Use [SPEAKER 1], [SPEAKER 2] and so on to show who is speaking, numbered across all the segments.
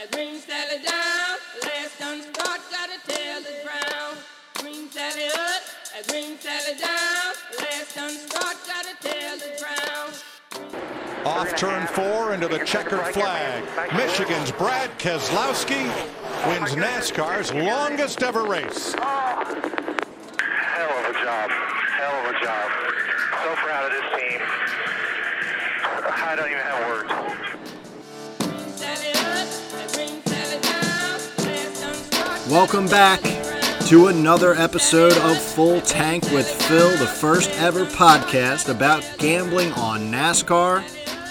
[SPEAKER 1] and green Sally down. Last done start, gotta tell the ground. Green Sally up, and green Sally down. Last done start, gotta tell the ground.
[SPEAKER 2] Off turn four into the checkered flag. Michigan's Brad Keselowski wins NASCAR's longest ever race.
[SPEAKER 3] Hell of a job. Hell of a job. So proud of this team. I don't even
[SPEAKER 4] Welcome back to another episode of Full Tank with Phil, the first ever podcast about gambling on NASCAR.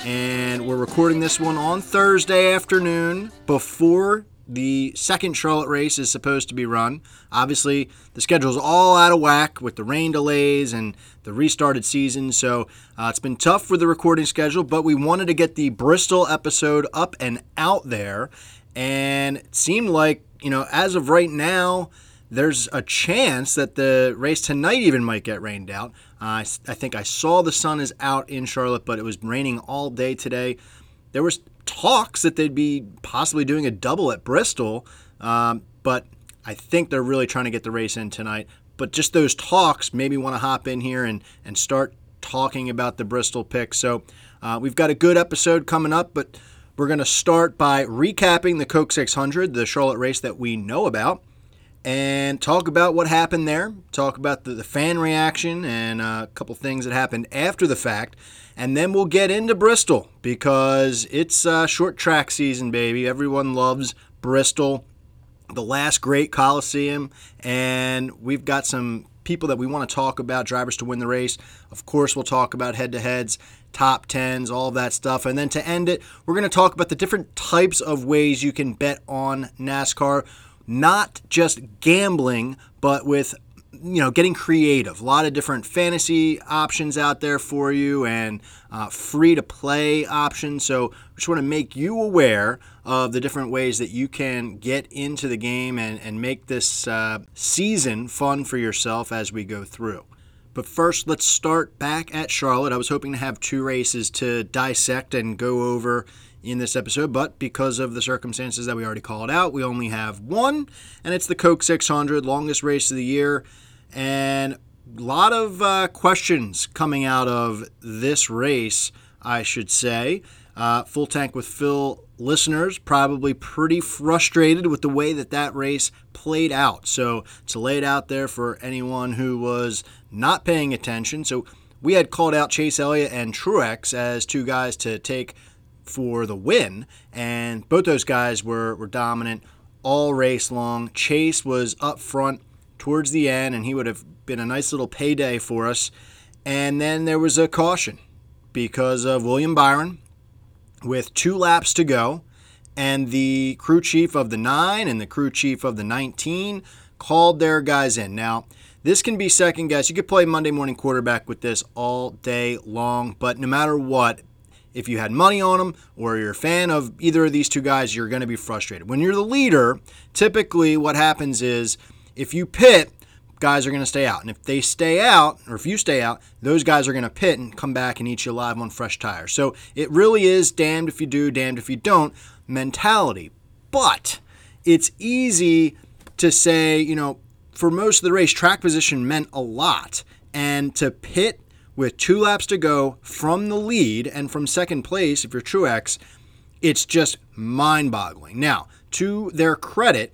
[SPEAKER 4] And we're recording this one on Thursday afternoon before the second Charlotte race is supposed to be run. Obviously, the schedule's all out of whack with the rain delays and the restarted season, so uh, it's been tough for the recording schedule, but we wanted to get the Bristol episode up and out there. And it seemed like, you know, as of right now, there's a chance that the race tonight even might get rained out. Uh, I, I think I saw the sun is out in Charlotte, but it was raining all day today. There was talks that they'd be possibly doing a double at Bristol, um, but I think they're really trying to get the race in tonight. But just those talks maybe want to hop in here and, and start talking about the Bristol pick. So uh, we've got a good episode coming up, but we're going to start by recapping the Coke 600, the Charlotte race that we know about and talk about what happened there, talk about the, the fan reaction and uh, a couple things that happened after the fact. And then we'll get into Bristol because it's uh, short track season, baby. Everyone loves Bristol, the last great Coliseum. And we've got some people that we want to talk about, drivers to win the race. Of course, we'll talk about head to heads, top tens, all of that stuff. And then to end it, we're going to talk about the different types of ways you can bet on NASCAR not just gambling, but with you know getting creative. A lot of different fantasy options out there for you, and uh, free to play options. So, just want to make you aware of the different ways that you can get into the game and and make this uh, season fun for yourself as we go through. But first, let's start back at Charlotte. I was hoping to have two races to dissect and go over in this episode, but because of the circumstances that we already called out, we only have one, and it's the Coke 600, longest race of the year. And a lot of uh, questions coming out of this race, I should say. Uh, Full Tank with Phil listeners probably pretty frustrated with the way that that race played out. So to lay it out there for anyone who was not paying attention. So we had called out Chase Elliott and Truex as two guys to take for the win, and both those guys were, were dominant all race long. Chase was up front towards the end, and he would have been a nice little payday for us. And then there was a caution because of William Byron with two laps to go, and the crew chief of the nine and the crew chief of the 19 called their guys in. Now, this can be second guess. You could play Monday morning quarterback with this all day long, but no matter what, if you had money on them or you're a fan of either of these two guys, you're going to be frustrated. When you're the leader, typically what happens is if you pit, guys are going to stay out. And if they stay out, or if you stay out, those guys are going to pit and come back and eat you alive on fresh tires. So it really is damned if you do, damned if you don't mentality. But it's easy to say, you know, for most of the race, track position meant a lot. And to pit with two laps to go from the lead and from second place, if you're Truex, it's just mind boggling. Now, to their credit,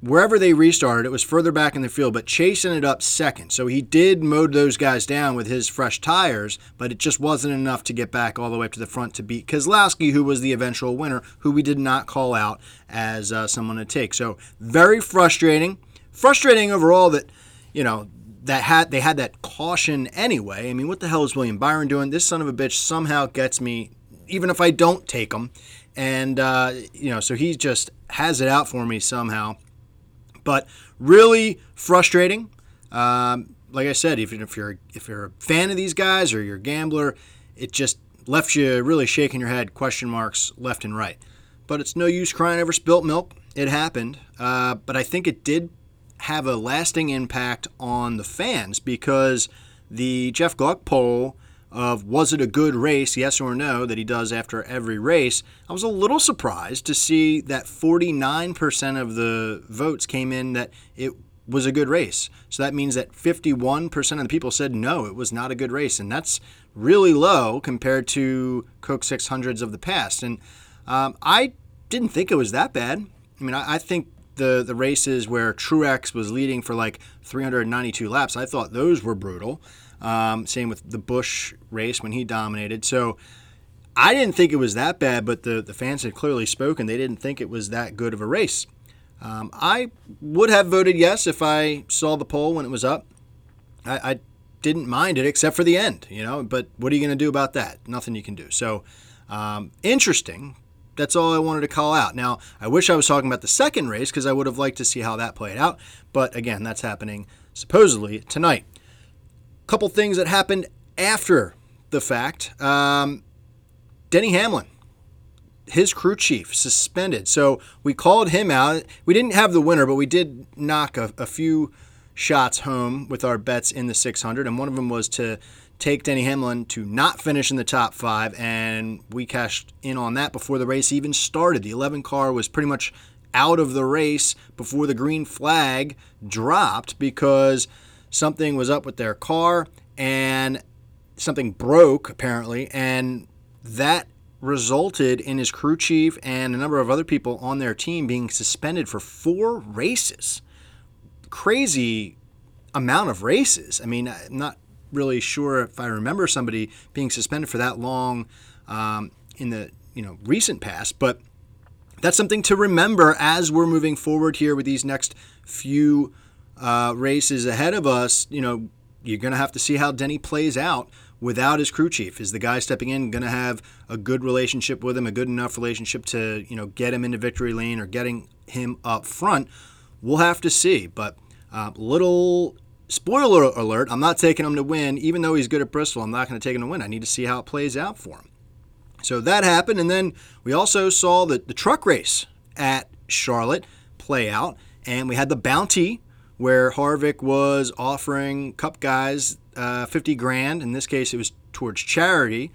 [SPEAKER 4] wherever they restarted, it was further back in the field, but Chase ended up second. So he did mow those guys down with his fresh tires, but it just wasn't enough to get back all the way up to the front to beat Keselowski, who was the eventual winner, who we did not call out as uh, someone to take. So very frustrating. Frustrating overall that, you know, that had they had that caution anyway. I mean, what the hell is William Byron doing? This son of a bitch somehow gets me, even if I don't take him, and uh, you know, so he just has it out for me somehow. But really frustrating. Um, like I said, even if you're if you're a fan of these guys or you're a gambler, it just left you really shaking your head, question marks left and right. But it's no use crying over spilt milk. It happened, uh, but I think it did have a lasting impact on the fans because the Jeff Gluck poll of was it a good race, yes or no, that he does after every race, I was a little surprised to see that 49% of the votes came in that it was a good race. So that means that 51% of the people said no, it was not a good race. And that's really low compared to Coke 600s of the past. And um, I didn't think it was that bad. I mean, I, I think the, the races where Truex was leading for like 392 laps, I thought those were brutal. Um, same with the Busch race when he dominated. So I didn't think it was that bad, but the, the fans had clearly spoken. They didn't think it was that good of a race. Um, I would have voted yes if I saw the poll when it was up. I, I didn't mind it except for the end, you know. But what are you going to do about that? Nothing you can do. So um, interesting. That's all I wanted to call out. Now, I wish I was talking about the second race because I would have liked to see how that played out. But again, that's happening supposedly tonight. Couple things that happened after the fact. Um, Denny Hamlin his crew chief suspended. So we called him out. We didn't have the winner, but we did knock a, a, few shots home with our bets in the 600, and one of them was to take Denny Hamlin to not finish in the top five, and we cashed in on that before the race even started. The 11 car was pretty much out of the race before the green flag dropped because something was up with their car and something broke apparently, and that resulted in his crew chief and a number of other people on their team being suspended for four races. Crazy amount of races. I mean, I'm not really sure if I remember somebody being suspended for that long um, in the you know recent past, but that's something to remember as we're moving forward here with these next few uh, races ahead of us. You know, you're going to have to see how Denny plays out without his crew chief? Is the guy stepping in going to have a good relationship with him, a good enough relationship to you know get him into victory lane or getting him up front? We'll have to see. But uh, little spoiler alert: I'm not taking him to win, even though he's good at Bristol. I'm not going to take him to win. I need to see how it plays out for him. So that happened, and then we also saw the, the truck race at Charlotte play out, and we had the bounty where Harvick was offering Cup guys uh, 50 grand. In this case, it was towards charity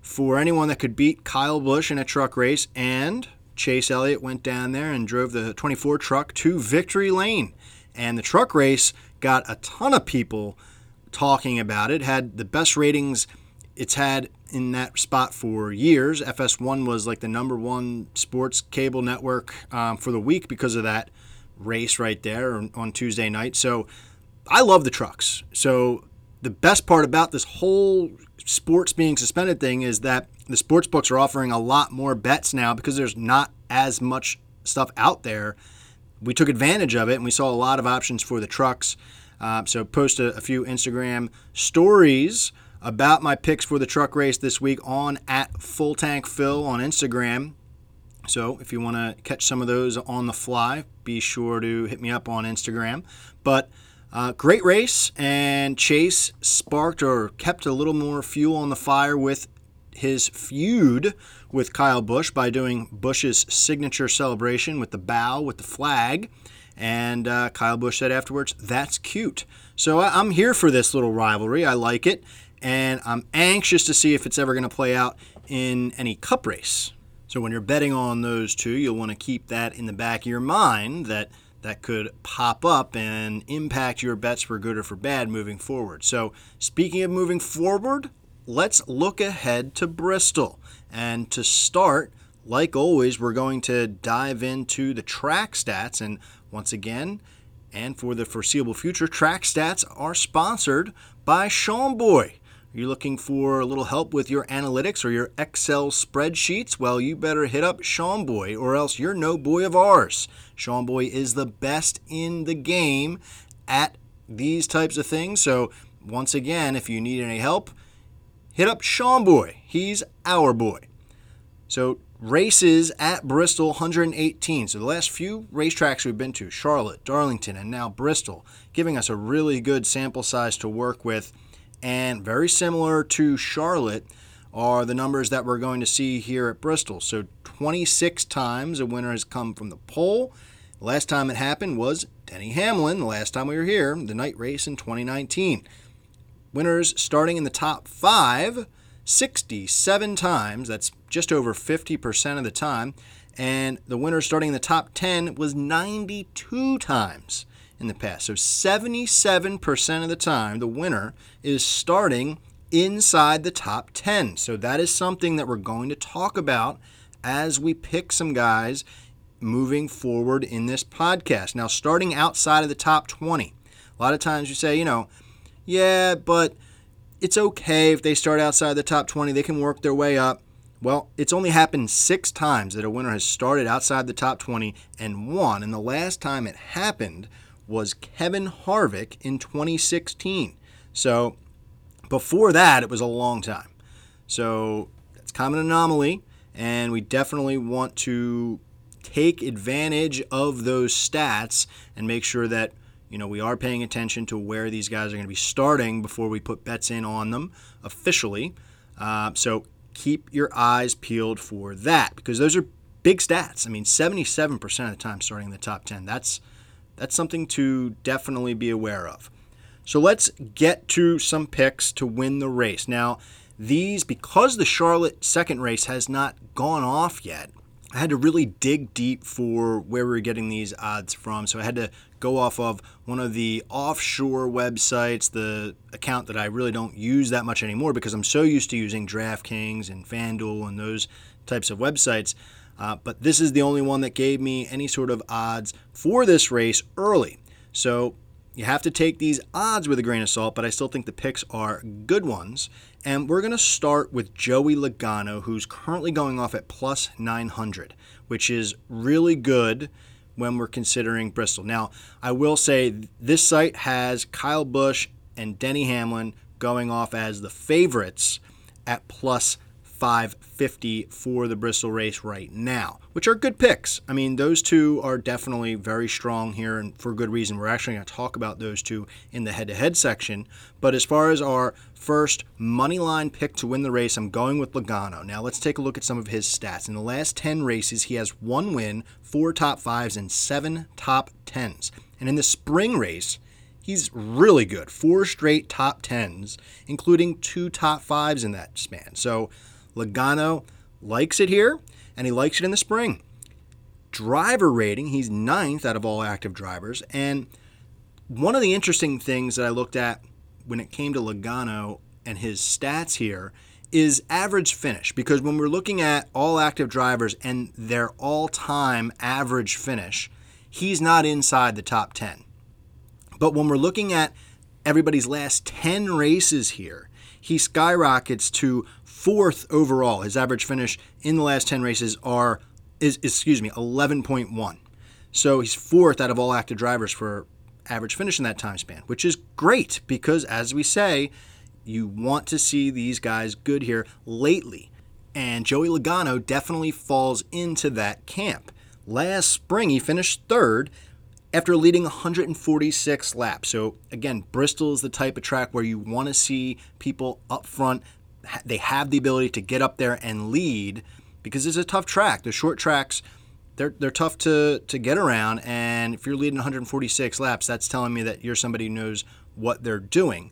[SPEAKER 4] for anyone that could beat Kyle Busch in a truck race. And Chase Elliott went down there and drove the 24 truck to victory lane. And the truck race got a ton of people talking about it, had the best ratings it's had in that spot for years. FS1 was like the number one sports cable network um, for the week because of that race right there on Tuesday night. So I love the trucks. So the best part about this whole sports being suspended thing is that the sports books are offering a lot more bets now because there's not as much stuff out there. We took advantage of it and we saw a lot of options for the trucks. Uh, so post a, a few Instagram stories about my picks for the truck race this week on at Full Tank Phil on Instagram. So if you want to catch some of those on the fly, be sure to hit me up on Instagram. But uh, great race, and Chase sparked or kept a little more fuel on the fire with his feud with Kyle Busch by doing Busch's signature celebration with the bow with the flag. And uh, Kyle Busch said afterwards, "That's cute." So I- I'm here for this little rivalry. I like it, and I'm anxious to see if it's ever going to play out in any Cup race. So when you're betting on those two, you'll want to keep that in the back of your mind that that could pop up and impact your bets for good or for bad moving forward. So, speaking of moving forward, let's look ahead to Bristol. And to start, like always, we're going to dive into the track stats. And once again, and for the foreseeable future, track stats are sponsored by Sean Boy. Are you looking for a little help with your analytics or your Excel spreadsheets? Well, you better hit up Sean Boy or else you're no boy of ours. Sean Boy is the best in the game at these types of things. So, once again, if you need any help, hit up Sean Boy. He's our boy. So, races at Bristol 118. So, the last few racetracks we've been to Charlotte, Darlington, and now Bristol, giving us a really good sample size to work with and very similar to Charlotte are the numbers that we're going to see here at Bristol. So 26 times a winner has come from the pole. The last time it happened was Denny Hamlin, the last time we were here, the night race in 2019. Winners starting in the top five, 67 times. That's just over 50% of the time. And the winner starting in the top 10 was 92 times in the past. So 77% of the time, the winner is starting inside the top 10. So that is something that we're going to talk about as we pick some guys moving forward in this podcast. Now, starting outside of the top 20, a lot of times you say, you know, yeah, but it's okay if they start outside the top 20, they can work their way up. Well, it's only happened six times that a winner has started outside the top 20 and won. And the last time it happened was Kevin Harvick in 2016. So before that, it was a long time. So that's kind of an anomaly, and we definitely want to take advantage of those stats and make sure that you know we are paying attention to where these guys are going to be starting before we put bets in on them officially. Uh, so keep your eyes peeled for that because those are big stats. I mean, 77% of the time starting in the top 10. That's that's something to definitely be aware of. So let's get to some picks to win the race. Now, these, because the Charlotte second race has not gone off yet, I had to really dig deep for where we are getting these odds from. So I had to go off of one of the offshore websites, the account that I really don't use that much anymore because I'm so used to using DraftKings and FanDuel and those types of websites. Uh, but this is the only one that gave me any sort of odds for this race early. So you have to take these odds with a grain of salt, but I still think the picks are good ones. And we're going to start with Joey Logano, who's currently going off at plus 900, which is really good when we're considering Bristol. Now, I will say this site has Kyle Busch and Denny Hamlin going off as the favorites at plus 550 for the Bristol race right now, which are good picks. I mean, those two are definitely very strong here and for good reason. We're actually going to talk about those two in the head to head section. But as far as our first money line pick to win the race, I'm going with Logano. Now, let's take a look at some of his stats. In the last 10 races, he has one win, four top fives, and seven top tens. And in the spring race, he's really good. Four straight top tens, including two top fives in that span. So Logano likes it here, and he likes it in the spring. Driver rating, he's ninth out of all active drivers. And one of the interesting things that I looked at when it came to Logano and his stats here is average finish. Because when we're looking at all active drivers and their all time average finish, he's not inside the top 10. But when we're looking at everybody's last 10 races here, he skyrockets to fourth overall. His average finish in the last 10 races are is excuse me, 11.1. So he's fourth out of all active drivers for average finish in that time span, which is great because as we say, you want to see these guys good here lately. And Joey Logano definitely falls into that camp. Last spring, he finished third after leading 146 laps. So, again, Bristol is the type of track where you want to see people up front they have the ability to get up there and lead because it's a tough track. The short tracks, they're, they're tough to, to get around. And if you're leading 146 laps, that's telling me that you're somebody who knows what they're doing.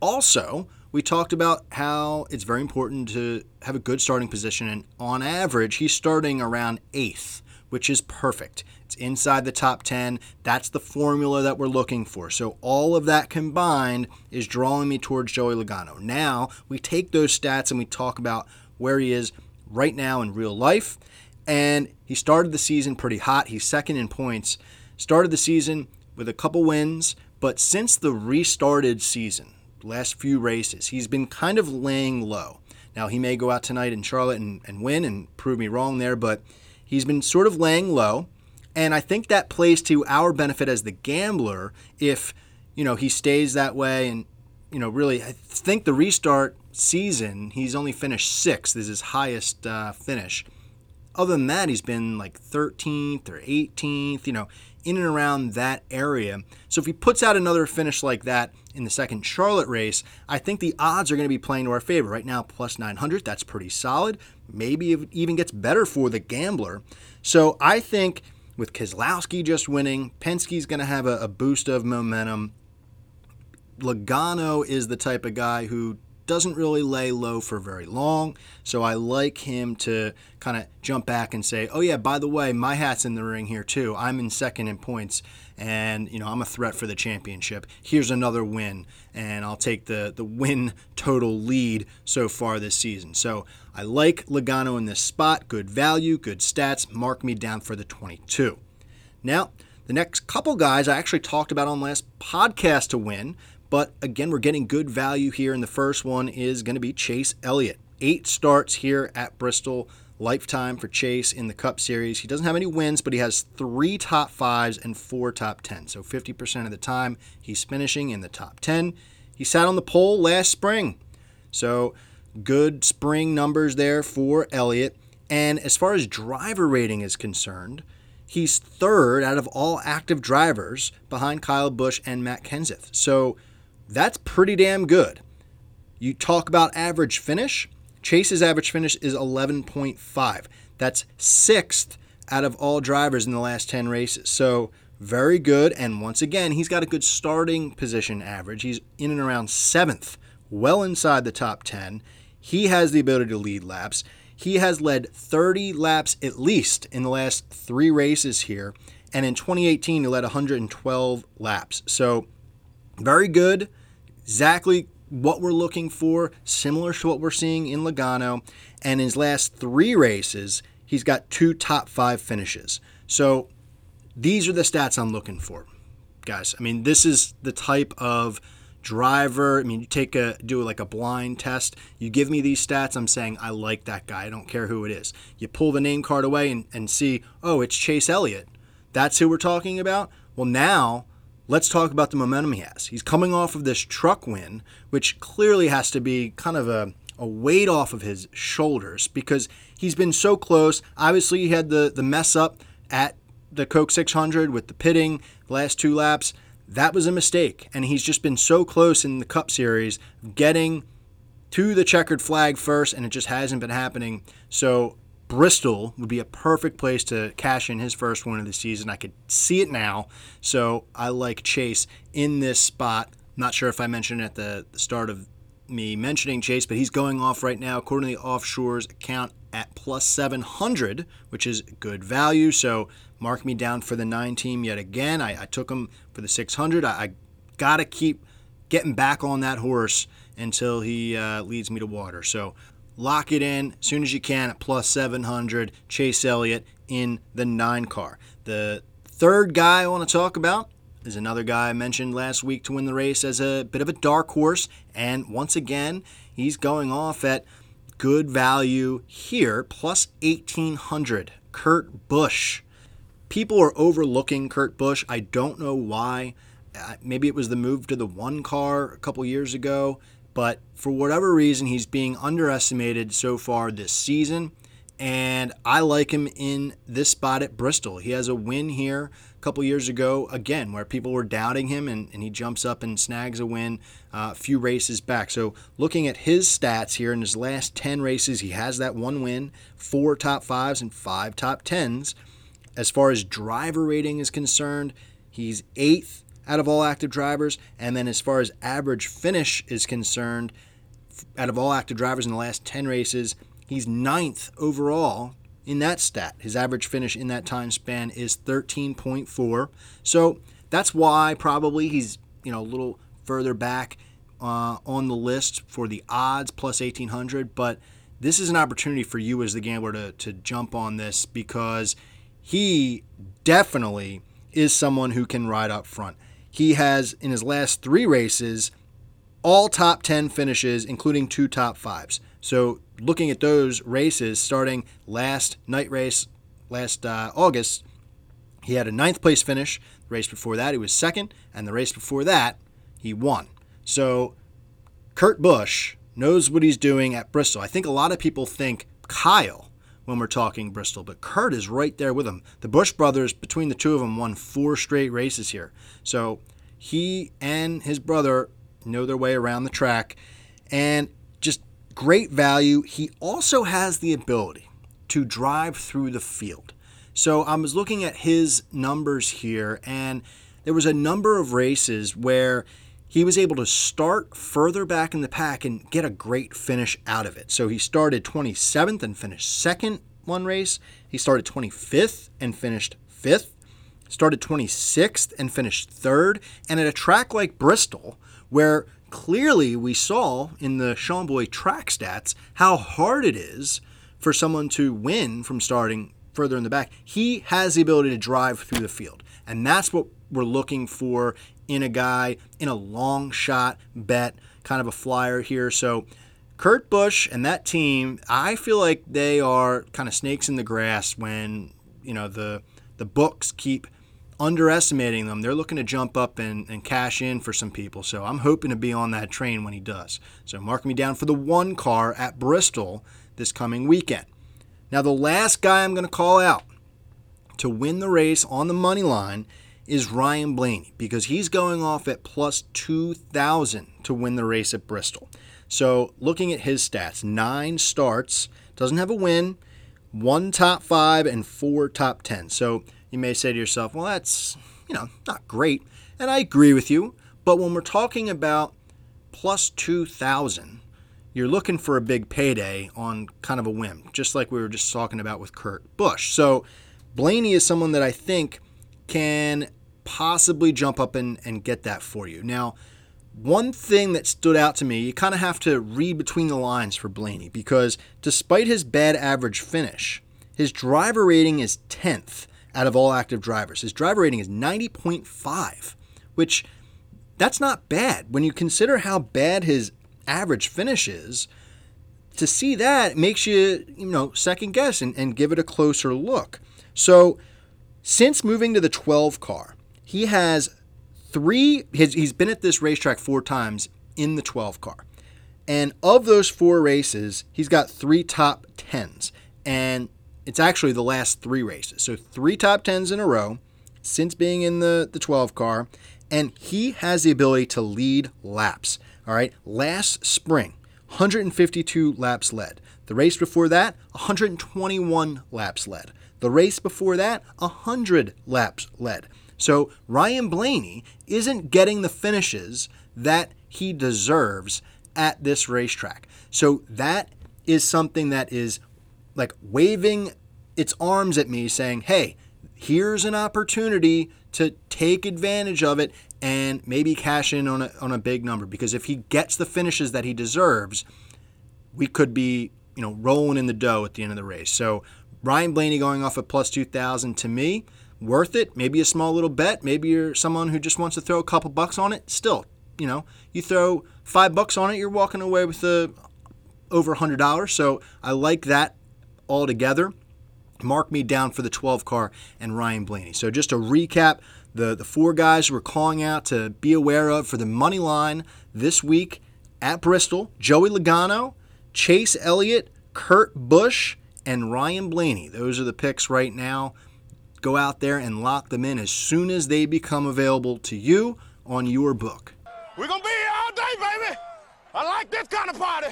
[SPEAKER 4] Also, we talked about how it's very important to have a good starting position. And on average, he's starting around eighth, which is perfect. It's inside the top 10. That's the formula that we're looking for. So all of that combined is drawing me towards Joey Logano. Now we take those stats and we talk about where he is right now in real life. And he started the season pretty hot. He's second in points. Started the season with a couple wins, but since the restarted season, last few races, he's been kind of laying low. Now, he may go out tonight in Charlotte and, and win and prove me wrong there, but he's been sort of laying low. And I think that plays to our benefit as the gambler if, you know, he stays that way and, you know, really, I think the restart season, he's only finished sixth, is his highest uh, finish. Other than that, he's been like 13th or 18th, you know, in and around that area. So if he puts out another finish like that in the second Charlotte race, I think the odds are going to be playing to our favor. Right now, plus 900, that's pretty solid. Maybe it even gets better for the gambler. So I think with Keselowski just winning, Penske's going to have a, a boost of momentum. Logano is the type of guy who doesn't really lay low for very long. So I like him to kind of jump back and say, oh, yeah, by the way, my hat's in the ring here too. I'm in second in points and, you know, I'm a threat for the championship. Here's another win. And I'll take the, the win total lead so far this season. So I like Logano in this spot. Good value, good stats. Mark me down for the 22. Now, the next couple guys I actually talked about on last podcast to win. But again, we're getting good value here. And the first one is going to be Chase Elliott. Eight starts here at Bristol. Lifetime for Chase in the Cup Series. He doesn't have any wins, but he has three top fives and four top 10. So 50% of the time, he's finishing in the top 10. He sat on the pole last spring. So good spring numbers there for Elliott. And as far as driver rating is concerned, he's third out of all active drivers behind Kyle Busch and Matt Kenseth. So that's pretty damn good. You talk about average finish. Chase's average finish is 11.5. That's sixth out of all drivers in the last 10 races. So very good. And once again, he's got a good starting position average. He's in and around seventh, well inside the top 10. He has the ability to lead laps. He has led 30 laps at least in the last three races here. And in 2018, he led 112 laps. So very good. Exactly what we're looking for, similar to what we're seeing in Logano. And in his last three races, he's got two top five finishes. So these are the stats I'm looking for, guys. I mean, this is the type of driver. I mean, you take a do like a blind test. You give me these stats. I'm saying I like that guy. I don't care who it is. You pull the name card away and, and see, oh, it's Chase Elliott. That's who we're talking about. Well, now let's talk about the momentum he has. He's coming off of this truck win, which clearly has to be kind of a, a weight off of his shoulders because he's been so close. Obviously, he had the, the mess up at the Coke 600 with the pitting last two laps. That was a mistake. And he's just been so close in the Cup Series getting to the checkered flag first, and it just hasn't been happening. So Bristol would be a perfect place to cash in his first win of the season. I could see it now. So I like Chase in this spot. Not sure if I mentioned at the, start of me mentioning Chase, but he's going off right now, according to the offshores account, at plus 700, which is good value. So mark me down for the nine team yet again. I, I took him for the 600. I, I got to keep getting back on that horse until he uh, leads me to water. So Lock it in as soon as you can at plus 700. Chase Elliott in the nine car. The third guy I want to talk about is another guy I mentioned last week to win the race as a bit of a dark horse. And once again, he's going off at good value here, plus 1800. Kurt Busch. People are overlooking Kurt Busch. I don't know why. Uh, maybe it was the move to the one car a couple years ago but for whatever reason, he's being underestimated so far this season. And I like him in this spot at Bristol. He has a win here a couple years ago, again, where people were doubting him, and, and he jumps up and snags a win uh, a few races back. So, looking at his stats here in his last 10 races, he has that one win, four top fives, and five top tens. As far as driver rating is concerned, he's eighth out of all active drivers. And then as far as average finish is concerned, out of all active drivers in the last 10 races, he's ninth overall in that stat. His average finish in that time span is 13.4. So that's why probably he's, you know, a little further back uh, on the list for the odds plus 1800. But this is an opportunity for you as the gambler to, to jump on this because he definitely is someone who can ride up front. He has, in his last three races, all top 10 finishes, including two top fives. So, looking at those races, starting last night race last uh, August, he had a ninth place finish. The race before that, he was second. And the race before that, he won. So, Kurt Busch knows what he's doing at Bristol. I think a lot of people think Kyle when we're talking Bristol, but Kurt is right there with him. The Busch brothers, between the two of them, won four straight races here. So he and his brother know their way around the track and just great value. He also has the ability to drive through the field. So I was looking at his numbers here, and there was a number of races where he was able to start further back in the pack and get a great finish out of it. So he started 27th and finished second one race. He started 25th and finished fifth. Started 26th and finished third. And at a track like Bristol, where clearly we saw in the Sean Boy track stats how hard it is for someone to win from starting further in the back, he has the ability to drive through the field. And that's what we're looking for in a guy in a long shot bet, kind of a flyer here. So Kurt Busch and that team, I feel like they are kind of snakes in the grass when, you know, the the books keep underestimating them. They're looking to jump up and, and cash in for some people. So I'm hoping to be on that train when he does. So mark me down for the one car at Bristol this coming weekend. Now, the last guy I'm going to call out to win the race on the money line is Ryan Blaney because he's going off at plus 2,000 to win the race at Bristol. So, looking at his stats, nine starts, doesn't have a win, one top five, and four top 10. So, you may say to yourself, well, that's, you know, not great. And I agree with you. But when we're talking about plus 2,000, you're looking for a big payday on kind of a whim, just like we were just talking about with Kurt Busch. So, Blaney is someone that I think can possibly jump up and, and get that for you. Now, one thing that stood out to me, you kind of have to read between the lines for Blaney because despite his bad average finish, his driver rating is 10th out of all active drivers. His driver rating is 90.5, which that's not bad when you consider how bad his average finish is. To see that makes you, you know, second guess and, and give it a closer look. So, since moving to the 12 car, he has three, he's been at this racetrack four times in the 12 car. And of those four races, he's got three top 10s. And it's actually the last three races. So three top 10s in a row since being in the, the 12 car. And he has the ability to lead laps. All right. Last spring, 152 laps led. The race before that, 121 laps led. The race before that, 100 laps led. So Ryan Blaney isn't getting the finishes that he deserves at this racetrack. So that is something that is like waving its arms at me saying, hey, here's an opportunity to take advantage of it and maybe cash in on a, on a big number. Because if he gets the finishes that he deserves, we could be, you know, rolling in the dough at the end of the race. So Ryan Blaney going off at plus 2,000 to me, worth it. Maybe a small little bet. Maybe you're someone who just wants to throw a couple bucks on it. Still, you know, you throw five bucks on it, you're walking away with a, uh, over $100. So I like that altogether. Mark me down for the 12 car and Ryan Blaney. So just to recap, the, the four guys we're calling out to be aware of for the money line this week at Bristol Joey Logano, Chase Elliott, Kurt Busch, and Ryan Blaney. Those are the picks right now. Go out there and lock them in as soon as they become available to you on your book.
[SPEAKER 5] We're going to be here all day, baby. I like this kind of party.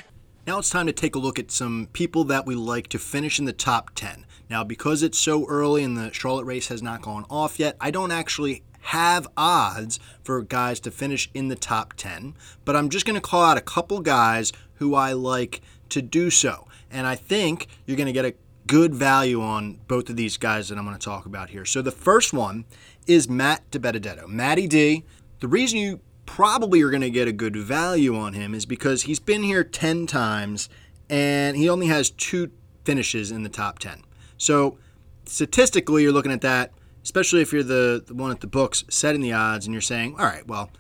[SPEAKER 4] Now it's time to take a look at some people that we like to finish in the top 10. Now, because it's so early and the Charlotte race has not gone off yet, I don't actually have odds for guys to finish in the top 10, but I'm just going to call out a couple guys who I like to do so. And I think you're going to get a good value on both of these guys that I'm going to talk about here. So the first one is Matt DiBenedetto. Matty D. The reason you probably are going to get a good value on him is because he's been here 10 times and he only has two finishes in the top 10. So statistically, you're looking at that, especially if you're the, the one at the books setting the odds and you're saying, all right, well,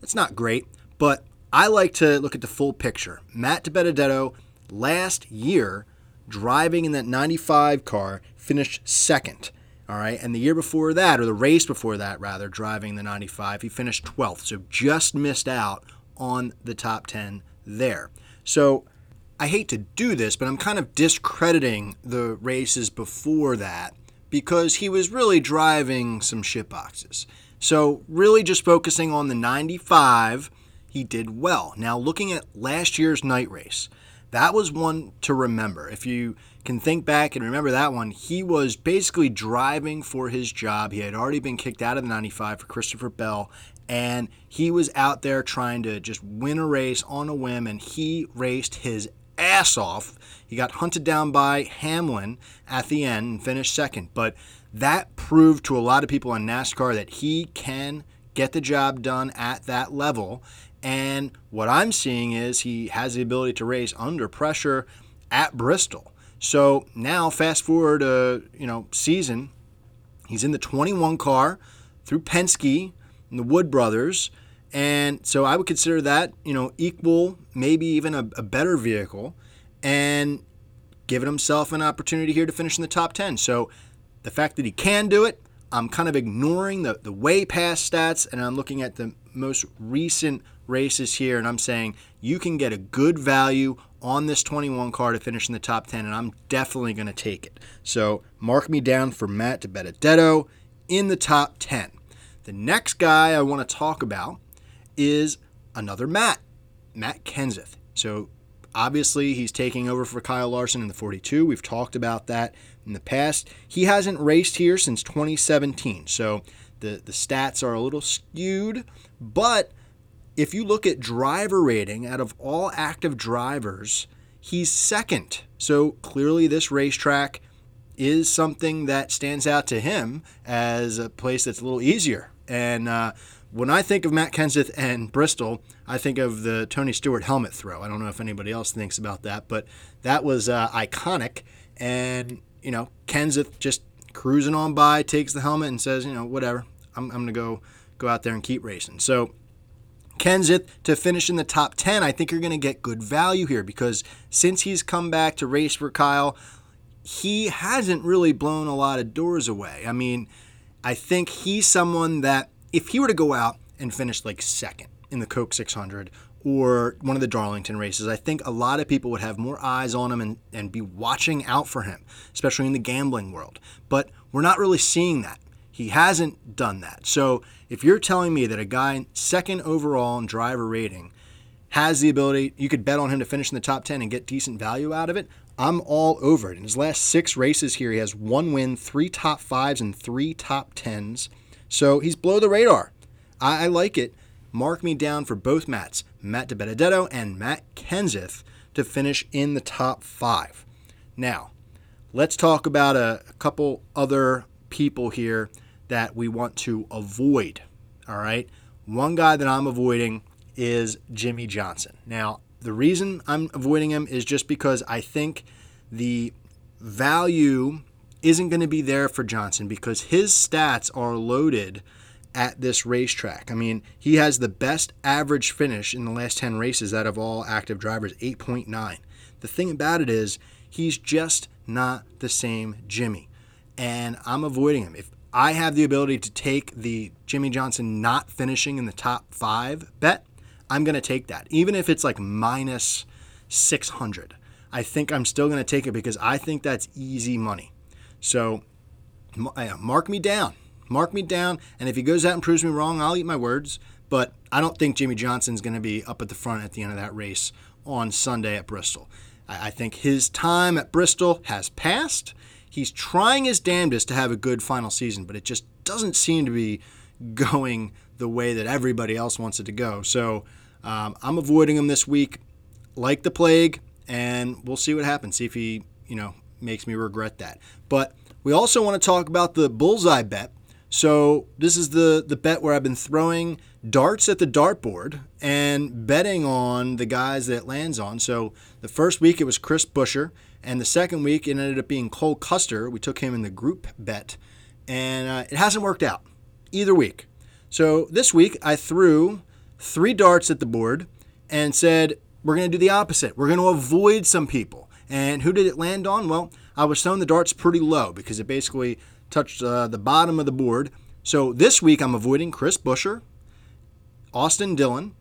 [SPEAKER 4] that's not great. But I like to look at the full picture. Matt DiBenedetto last year, driving in that 95 car, finished second. All right. And the year before that, or the race before that, rather, driving the 95, he finished 12th. So just missed out on the top 10 there. So I hate to do this, but I'm kind of discrediting the races before that because he was really driving some shit boxes. So, really just focusing on the 95, he did well. Now, looking at last year's night race, that was one to remember. If you can think back and remember that one, he was basically driving for his job. He had already been kicked out of the 95 for Christopher Bell, and he was out there trying to just win a race on a whim, and he raced his ass off. He got hunted down by Hamlin at the end and finished second, but that proved to a lot of people in NASCAR that he can get the job done at that level. And what I'm seeing is he has the ability to race under pressure at Bristol. So now, fast forward a you know season, he's in the 21 car through Penske and the Wood Brothers, and so I would consider that you know equal, maybe even a, a better vehicle, and giving himself an opportunity here to finish in the top 10. So the fact that he can do it, I'm kind of ignoring the, the way past stats and I'm looking at the most recent races here and I'm saying you can get a good value on this 21 car to finish in the top 10 and I'm definitely going to take it. So mark me down for Matt DiBenedetto in the top 10. The next guy I want to talk about is another Matt, Matt Kenseth. So obviously he's taking over for Kyle Larson in the 42. We've talked about that in the past. He hasn't raced here since 2017, so the, the stats are a little skewed. But if you look at driver rating, out of all active drivers, he's second. So clearly, this racetrack is something that stands out to him as a place that's a little easier. And uh, when I think of Matt Kenseth and Bristol, I think of the Tony Stewart helmet throw. I don't know if anybody else thinks about that, but that was uh, iconic. And you know, Kenseth just cruising on by, takes the helmet and says, you know, whatever, I'm, I'm going to go go out there and keep racing. So Kenseth to finish in the top 10, I think you're going to get good value here because since he's come back to race for Kyle, he hasn't really blown a lot of doors away. I mean, I think he's someone that if he were to go out and finish like second in the Coke 600 or one of the Darlington races, I think a lot of people would have more eyes on him and, and be watching out for him, especially in the gambling world. But we're not really seeing that. He hasn't done that. So if you're telling me that a guy second overall in driver rating has the ability, you could bet on him to finish in the top 10 and get decent value out of it, I'm all over it. In his last six races here, he has one win, three top fives, and three top tens. So he's below the radar. I, I like it. Mark me down for both Matts, Matt DiBenedetto and Matt Kenseth, to finish in the top five. Now, let's talk about a, a couple other people here that we want to avoid. All right. One guy that I'm avoiding is Jimmie Johnson. Now, the reason I'm avoiding him is just because I think the value isn't going to be there for Johnson because his stats are loaded at this racetrack. I mean, he has the best average finish in the last 10 races out of all active drivers, 8.9. The thing about it is, he's just not the same Jimmie. And I'm avoiding him. If I have the ability to take the Jimmie Johnson not finishing in the top five bet, I'm going to take that. Even if it's like minus 600, I think I'm still going to take it because I think that's easy money. So uh, mark me down. Mark me down. And if he goes out and proves me wrong, I'll eat my words. But I don't think Jimmie Johnson's going to be up at the front at the end of that race on Sunday at Bristol. I think his time at Bristol has passed. He's trying his damnedest to have a good final season, but it just doesn't seem to be going the way that everybody else wants it to go. So um, I'm avoiding him this week like the plague, and we'll see what happens. See if he, you know, makes me regret that. But we also want to talk about the bullseye bet. So this is the the bet where I've been throwing darts at the dartboard and betting on the guys that it lands on. So the first week it was Chris Buescher, and the second week it ended up being Cole Custer. We took him in the group bet, and uh, it hasn't worked out either week. So this week I threw three darts at the board and said we're going to do the opposite. We're going to avoid some people. And who did it land on? Well, I was throwing the darts pretty low because it basically touched uh, the bottom of the board. So this week I'm avoiding Chris Buescher, Austin Dillon,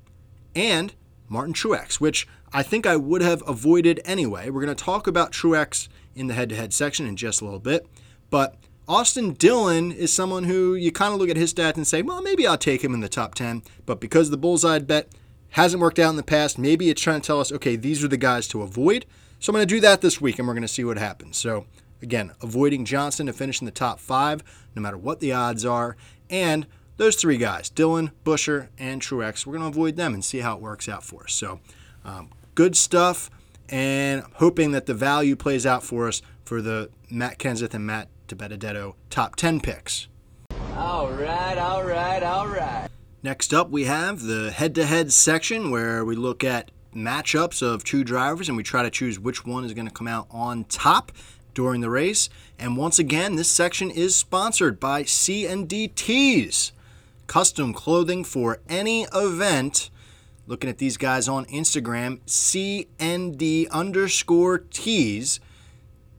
[SPEAKER 4] and Martin Truex, which I think I would have avoided anyway. We're going to talk about Truex in the head to head section in just a little bit. But Austin Dillon is someone who you kind of look at his stats and say, well, maybe I'll take him in the top 10. But because the bullseye bet hasn't worked out in the past, maybe it's trying to tell us, okay, these are the guys to avoid. So I'm going to do that this week and we're going to see what happens. So Again, avoiding Johnson to finish in the top five, no matter what the odds are, and those three guys, Dillon, Buescher, and Truex, we're going to avoid them and see how it works out for us. So, um, good stuff, and hoping that the value plays out for us for the Matt Kenseth and Matt DiBenedetto top 10 picks.
[SPEAKER 6] All right, all right, all right.
[SPEAKER 4] Next up, we have the head to head section where we look at matchups of two drivers and we try to choose which one is going to come out on top during the race. And once again, this section is sponsored by C&D Tees, custom clothing for any event. Looking at these guys on Instagram, CND underscore tees.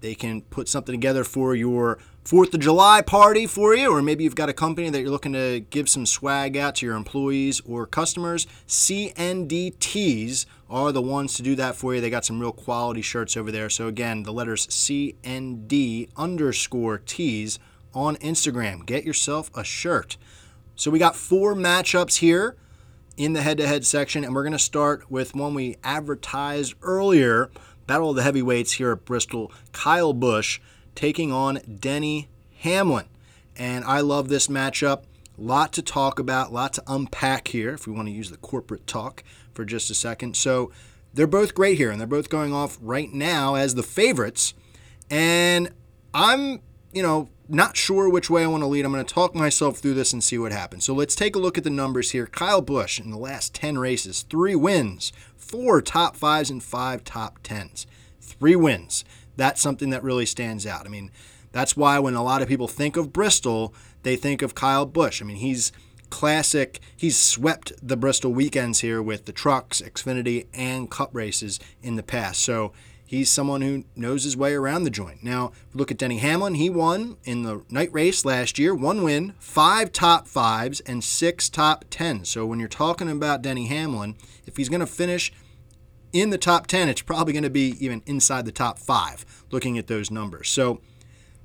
[SPEAKER 4] They can put something together for your Fourth of July party for you, or maybe you've got a company that you're looking to give some swag out to your employees or customers. CNDTs are the ones to do that for you. They got some real quality shirts over there. So again, the letters CND underscore T's on Instagram. Get yourself a shirt. So we got four matchups here in the head-to-head section, and we're going to start with one we advertised earlier. Battle of the Heavyweights here at Bristol. Kyle Busch taking on Denny Hamlin. And I love this matchup. Lot to talk about, lot to unpack here if we want to use the corporate talk for just a second. So they're both great here, and they're both going off right now as the favorites. And I'm, you know, not sure which way I want to lead. I'm going to talk myself through this and see what happens. So let's take a look at the numbers here. Kyle Busch in the last 10 races, three wins, four top fives, and five top tens. Three wins that's something that really stands out. I mean, that's why when a lot of people think of Bristol, they think of Kyle Busch. I mean, he's classic. He's swept the Bristol weekends here with the trucks, Xfinity, and Cup races in the past. So he's someone who knows his way around the joint. Now, look at Denny Hamlin. He won in the night race last year, one win, five top fives, and six top tens. So when you're talking about Denny Hamlin, if he's going to finish in the top 10, it's probably going to be even inside the top five looking at those numbers. So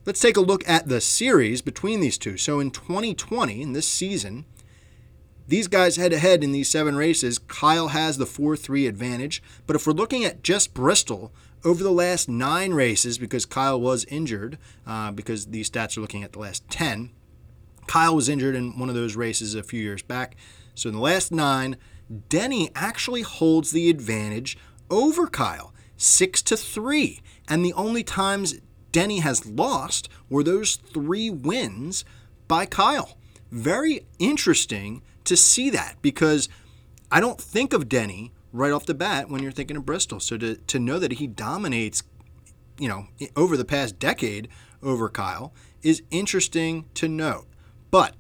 [SPEAKER 4] let's take a look at the series between these two. So in 2020, in this season, these guys head to head in these seven races. Kyle has the 4 3 advantage. But if we're looking at just Bristol, over the last nine races, because Kyle was injured, uh, because these stats are looking at the last 10, Kyle was injured in one of those races a few years back. So in the last nine, Denny actually holds the advantage over Kyle, six to three. And the only times Denny has lost were those three wins by Kyle. Very interesting to see that because I don't think of Denny right off the bat when you're thinking of Bristol. So to, to know that he dominates, you know, over the past decade over Kyle is interesting to note. But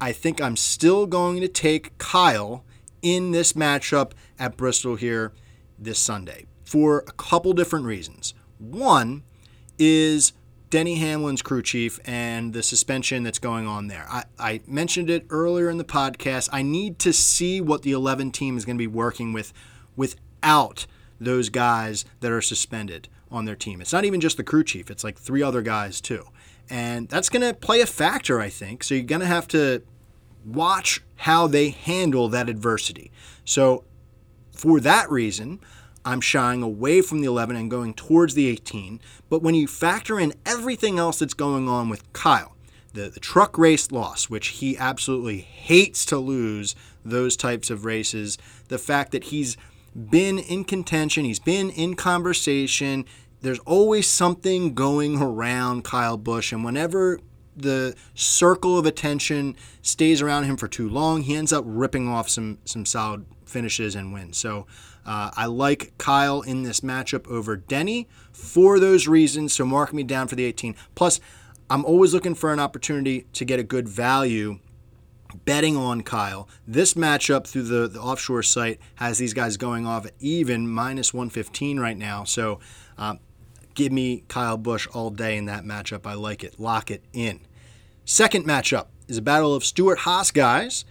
[SPEAKER 4] I think I'm still going to take Kyle in this matchup at Bristol here this Sunday for a couple different reasons. One is Denny Hamlin's crew chief and the suspension that's going on there. I, I mentioned it earlier in the podcast. I need to see what the 11 team is going to be working with without those guys that are suspended on their team. It's not even just the crew chief, it's like three other guys too. And that's going to play a factor, I think. So you're going to have to watch how they handle that adversity. So, for that reason, I'm shying away from the 11 and going towards the 18. But when you factor in everything else that's going on with Kyle, the, the truck race loss, which he absolutely hates to lose those types of races, the fact that he's been in contention, he's been in conversation, there's always something going around Kyle Busch. And whenever the circle of attention stays around him for too long, he ends up ripping off some some solid finishes and wins. So uh, I like Kyle in this matchup over Denny for those reasons. So mark me down for the 18. Plus, I'm always looking for an opportunity to get a good value betting on Kyle. This matchup through the, the offshore site has these guys going off at even minus 115 right now. So uh, give me Kyle Busch all day in that matchup. I like it. Lock it in. Second matchup is a battle of Stewart-Haas guys,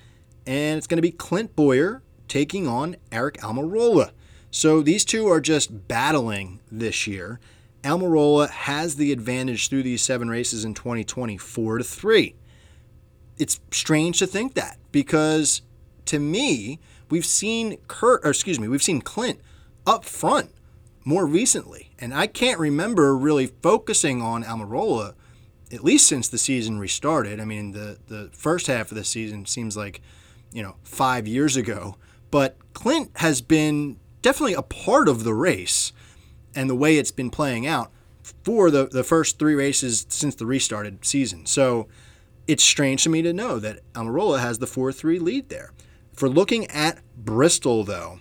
[SPEAKER 4] and it's going to be Clint Bowyer taking on Aric Almirola. So these two are just battling this year. Almirola has the advantage through these seven races in 2020, four to three. It's strange to think that because to me, we've seen Kurt, or excuse me, we've seen Clint up front more recently, and I can't remember really focusing on Almirola at least since the season restarted. I mean, the the first half of the season seems like, you know, five years ago. But Clint has been definitely a part of the race and the way it's been playing out for the, the first three races since the restarted season. So it's strange to me to know that Almirola has the 4 3 lead there. For looking at Bristol, though,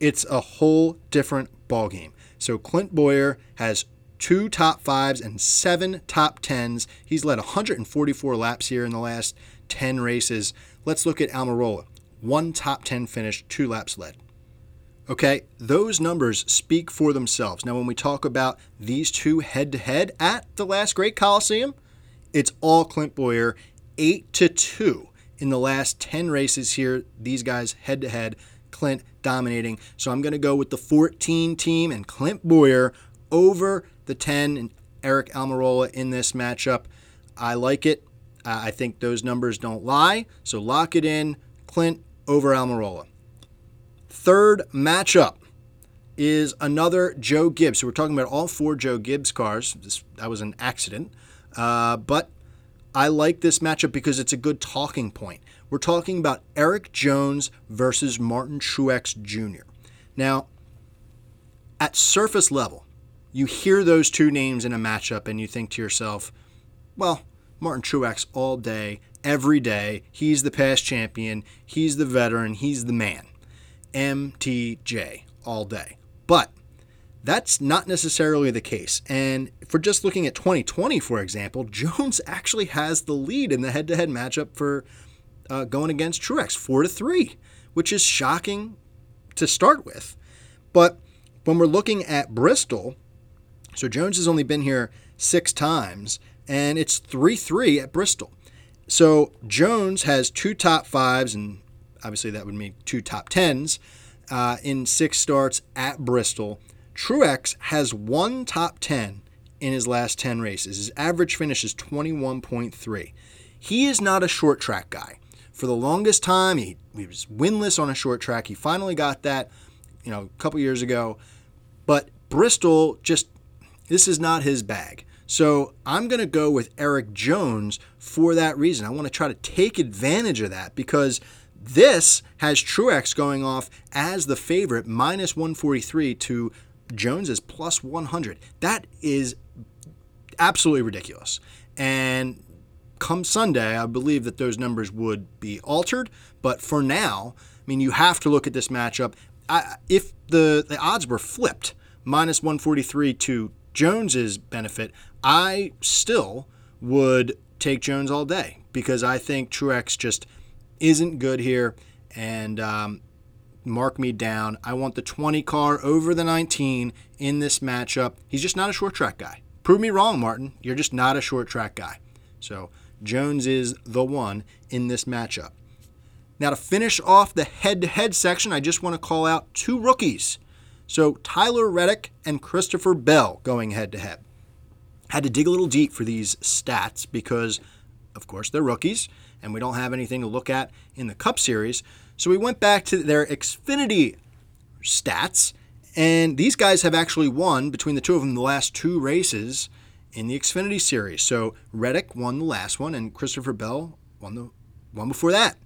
[SPEAKER 4] it's a whole different ballgame. So Clint Bowyer has two top fives and seven top tens. He's led 144 laps here in the last 10 races. Let's look at Almirola. One top 10 finish, two laps led. Okay, those numbers speak for themselves. Now, when we talk about these two head to head at the last Great Coliseum, it's all Clint Bowyer, 8 to 2 in the last 10 races here. These guys head to head, Clint dominating. So I'm going to go with the 14 team and Clint Bowyer over the 10 and Aric Almirola in this matchup. I like it. I think those numbers don't lie. So lock it in. Clint over Almirola. Third matchup is another Joe Gibbs. So we're talking about all four Joe Gibbs cars. This, that was an accident. Uh, but I like this matchup because it's a good talking point. We're talking about Erik Jones versus Martin Truex Jr. Now, at surface level, you hear those two names in a matchup and you think to yourself, well, Martin Truex all day, every day. He's the past champion. He's the veteran. He's the man. MTJ all day. But that's not necessarily the case. And for just looking at 2020, for example, Jones actually has the lead in the head to head matchup for uh, going against Truex, 4 to 3, which is shocking to start with. But when we're looking at Bristol, so Jones has only been here six times, and it's 3 3 at Bristol. So Jones has two top fives, and obviously that would mean two top tens uh, in six starts at Bristol. Truex has one top 10 in his last 10 races. His average finish is 21.3. He is not a short track guy. For the longest time, he, he was winless on a short track. He finally got that, you know, a couple years ago. But Bristol just this is not his bag. So I'm going to go with Erik Jones for that reason. I want to try to take advantage of that because this has Truex going off as the favorite, minus 143 to Jones's plus 100. That is absolutely ridiculous. And come Sunday, I believe that those numbers would be altered. But for now, I mean, you have to look at this matchup. I, if the, the odds were flipped, minus 143 to Jones's benefit, I still would take Jones all day because I think Truex just isn't good here. And um, mark me down. I want the 20 car over the 19 in this matchup. He's just not a short track guy. Prove me wrong, Martin. You're just not a short track guy. So Jones is the one in this matchup. Now, to finish off the head to head section, I just want to call out two rookies so Tyler Reddick and Christopher Bell going head to head. Had to dig a little deep for these stats because, of course, they're rookies and we don't have anything to look at in the Cup Series. So we went back to their Xfinity stats, and these guys have actually won between the two of them the last two races in the Xfinity Series. So Reddick won the last one, and Christopher Bell won the one before that.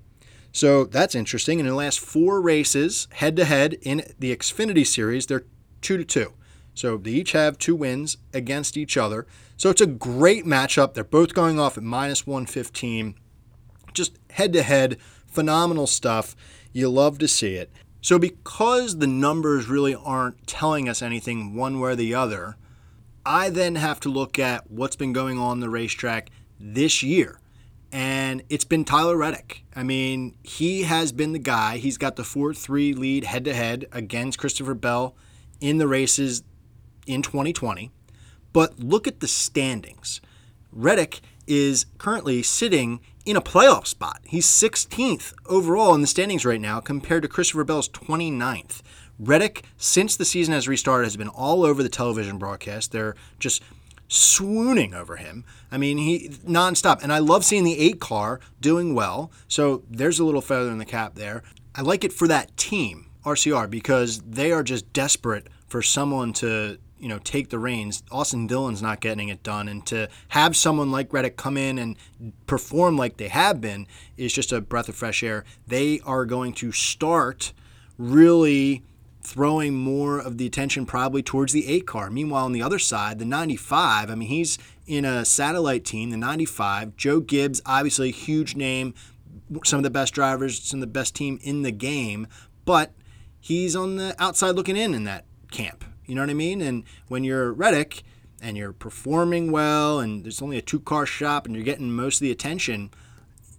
[SPEAKER 4] So that's interesting. And in the last four races, head to head in the Xfinity Series, they're two to two. So they each have two wins against each other. So it's a great matchup. They're both going off at minus 115. Just head to head, phenomenal stuff. You love to see it. So, because the numbers really aren't telling us anything one way or the other, I then have to look at what's been going on the racetrack this year and it's been Tyler Reddick. I mean, he has been the guy. He's got the 4 3 lead head to head against Christopher Bell in the races in 2020. But look at the standings. Reddick is currently sitting in a playoff spot. He's 16th overall in the standings right now compared to Christopher Bell's 29th. Reddick, since the season has restarted, has been all over the television broadcast. They're just swooning over him. I mean, he nonstop. And I love seeing the eight car doing well. So there's a little feather in the cap there. I like it for that team, RCR, because they are just desperate for someone to you know, take the reins. Austin Dillon's not getting it done, and to have someone like Reddick come in and perform like they have been is just a breath of fresh air. They are going to start really throwing more of the attention probably towards the eight car. Meanwhile, on the other side, the 95, I mean, he's in a satellite team, the 95. Joe Gibbs, obviously a huge name, some of the best drivers, some of the best team in the game, but he's on the outside looking in in that camp. You know what I mean? And when you're Reddick and you're performing well and there's only a two car shop and you're getting most of the attention,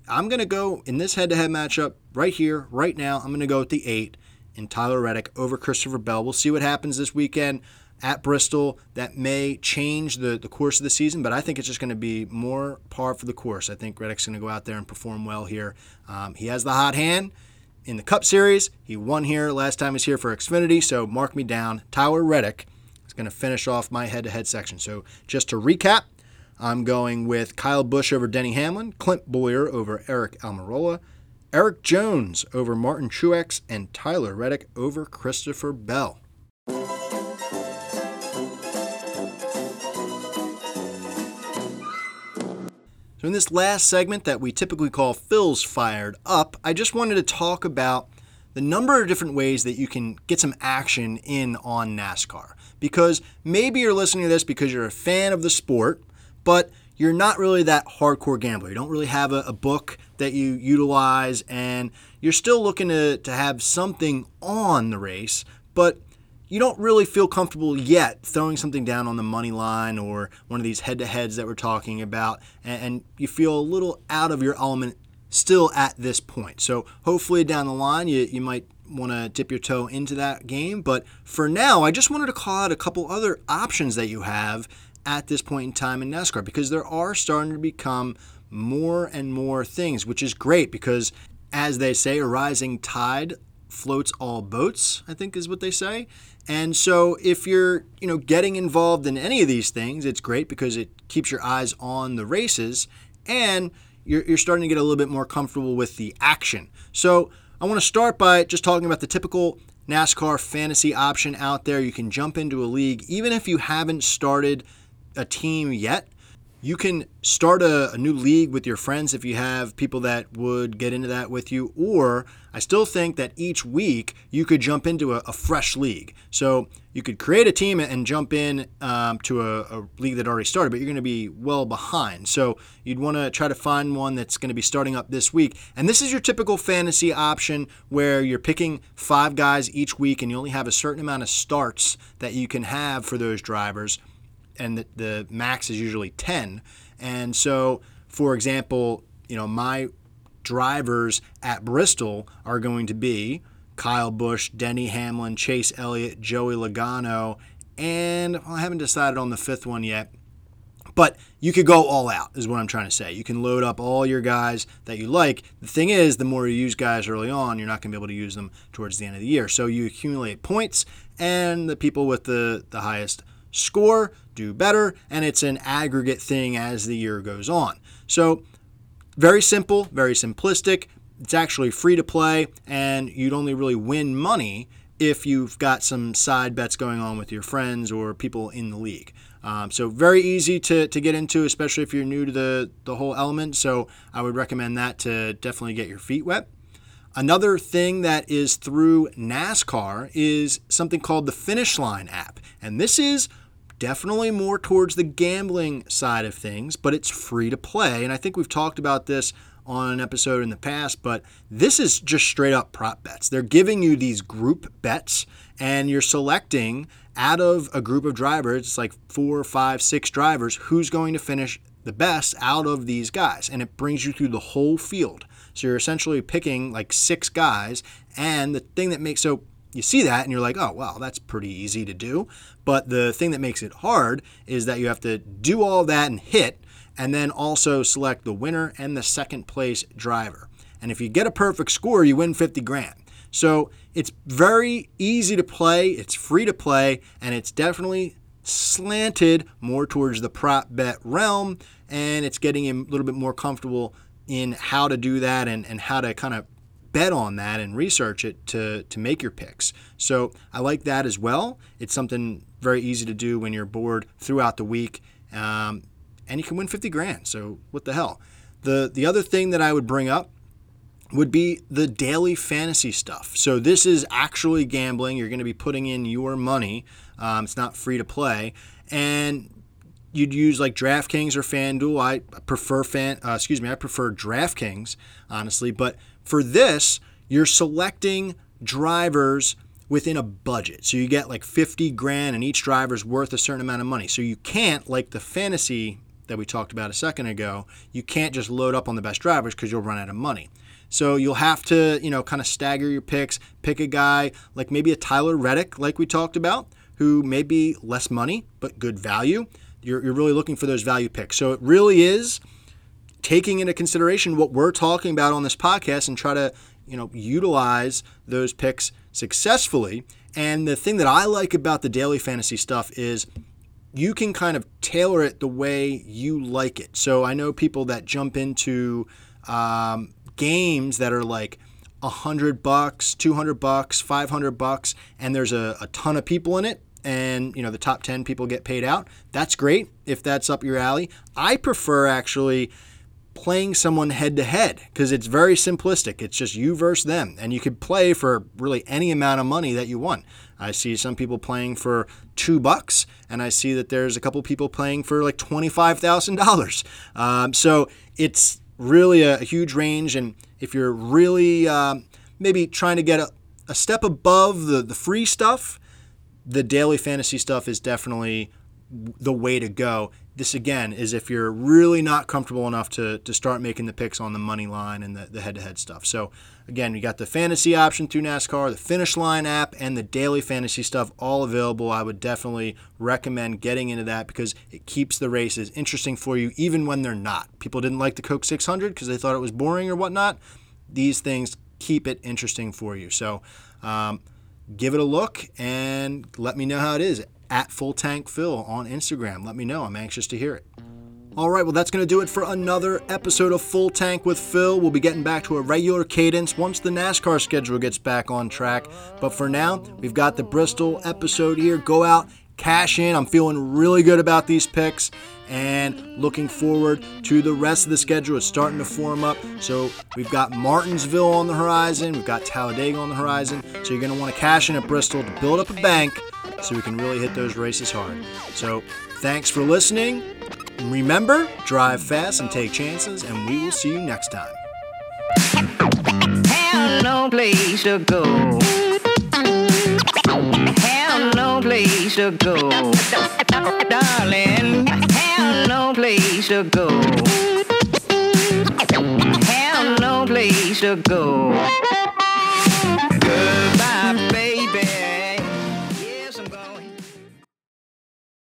[SPEAKER 4] I'm going to go in this head to head matchup right here, right now. I'm going to go with the eight in Tyler Reddick over Christopher Bell. We'll see what happens this weekend at Bristol. That may change the, the course of the season, but I think it's just going to be more par for the course. I think Reddick's going to go out there and perform well here. Um, he has the hot hand in the Cup Series. He won here last time he was here for Xfinity, so mark me down. Tyler Reddick is going to finish off my head to head section. So just to recap, I'm going with Kyle Busch over Denny Hamlin, Clint Bowyer over Aric Almirola, Erik Jones over Martin Truex, and Tyler Reddick over Christopher Bell. So, in this last segment that we typically call Phil's Fired Up, I just wanted to talk about the number of different ways that you can get some action in on NASCAR. Because maybe you're listening to this because you're a fan of the sport, but you're not really that hardcore gambler. You don't really have a, a book that you utilize, and you're still looking to, to have something on the race, but you don't really feel comfortable yet throwing something down on the money line or one of these head to heads that we're talking about, and, you feel a little out of your element still at this point. So hopefully down the line, you, you might want to dip your toe into that game. But for now, I just wanted to call out a couple other options that you have at this point in time in NASCAR because there are starting to become more and more things, which is great because, as they say, a rising tide floats all boats, I think is what they say. And so if you're, you know, getting involved in any of these things, it's great because it keeps your eyes on the races and you're, you're starting to get a little bit more comfortable with the action. So I want to start by just talking about the typical NASCAR fantasy option out there. You can jump into a league even if you haven't started a team yet you can start a, a, new league with your friends if you have people that would get into that with you. Or I still think that each week you could jump into a, a fresh league. So you could create a team and jump in um, to a, a, league that already started, but you're going to be well behind. So you'd want to try to find one that's going to be starting up this week. And this is your typical fantasy option where you're picking five guys each week and you only have a certain amount of starts that you can have for those drivers and the, the max is usually 10. And so, for example, you know, my drivers at Bristol are going to be Kyle Busch, Denny Hamlin, Chase Elliott, Joey Logano, and well, I haven't decided on the fifth one yet. But you could go all out, is what I'm trying to say. You can load up all your guys that you like. The thing is, the more you use guys early on, you're not going to be able to use them towards the end of the year. So you accumulate points, and the people with the, the highest score, do better, and it's an aggregate thing as the year goes on. So, very simple, very simplistic. It's actually free to play, and you'd only really win money if you've got some side bets going on with your friends or people in the league. Um, so very easy to, to get into, especially if you're new to the, the whole element. So I would recommend that to definitely get your feet wet. Another thing that is through NASCAR is something called the Finish Line app. And this is definitely more towards the gambling side of things, but it's free to play. And I think we've talked about this on an episode in the past, but this is just straight up prop bets. They're giving you these group bets, and you're selecting out of a group of drivers, it's like four, five, six drivers, who's going to finish the best out of these guys. And it brings you through the whole field. So you're essentially picking like six guys. And the thing that makes so you see that and you're like, oh, wow, that's pretty easy to do. But the thing that makes it hard is that you have to do all that and hit, and then also select the winner and the second place driver. And if you get a perfect score, you win 50 grand. So it's very easy to play, it's free to play, and it's definitely slanted more towards the prop bet realm. And it's getting a little bit more comfortable in how to do that and, and how to kind of bet on that and research it to to make your picks. So I like that as well. It's something very easy to do when you're bored throughout the week, um, and you can win 50 grand. So what the hell? The the other thing that I would bring up would be the daily fantasy stuff. So this is actually gambling. You're going to be putting in your money. Um, it's not free to play, and you'd use like DraftKings or FanDuel. I prefer fan. Uh, excuse me, I prefer DraftKings honestly. But for this, you're selecting drivers within a budget. So you get like 50 grand, and each driver's worth a certain amount of money. So you can't like the fantasy that we talked about a second ago. You can't just load up on the best drivers because you'll run out of money. So you'll have to, you know, kind of stagger your picks. Pick a guy like maybe a Tyler Reddick, like we talked about, who may be less money but good value. You're, you're really looking for those value picks. So it really is taking into consideration what we're talking about on this podcast and try to, you know, utilize those picks successfully. And the thing that I like about the daily fantasy stuff is you can kind of tailor it the way you like it. So I know people that jump into um, games that are like a hundred bucks, two hundred bucks, five hundred bucks, and there's a, a ton of people in it and you know the top 10 people get paid out that's great if that's up your alley. I prefer actually playing someone head to head because it's very simplistic. It's just you versus them and you could play for really any amount of money that you want. I see some people playing for two bucks and i see that there's a couple people playing for like $25000 um, so it's really a, a, huge range and if you're really um, maybe trying to get a, a step above the, the free stuff the daily fantasy stuff is definitely the way to go. This again is if you're really not comfortable enough to, to start making the picks on the money line and the, the head-to-head stuff. So again, you got the fantasy option through NASCAR, the Finish Line app, and the daily fantasy stuff all available. I would definitely recommend getting into that because it keeps the races interesting for you even when they're not. People didn't like the Coke 600 because they thought it was boring or whatnot. These things keep it interesting for you. So um, give it a look and let me know how it is at Full Tank Phil on Instagram. Let me know. I'm anxious to hear it. All right, well, that's going to do it for another episode of Full Tank with Phil. We'll be getting back to a regular cadence once the NASCAR schedule gets back on track. But for now, we've got the Bristol episode here. Go out, cash in. I'm feeling really good about these picks and looking forward to the rest of the schedule. It's starting to form up. So we've got Martinsville on the horizon, we've got Talladega on the horizon. So you're going to want to cash in at Bristol to build up a bank so we can really hit those races hard. So thanks for listening. Remember, drive fast and take chances, and we will see you next time.
[SPEAKER 7] Have no place to go place to go. Darling, have no place to go. Have no place to go. Goodbye.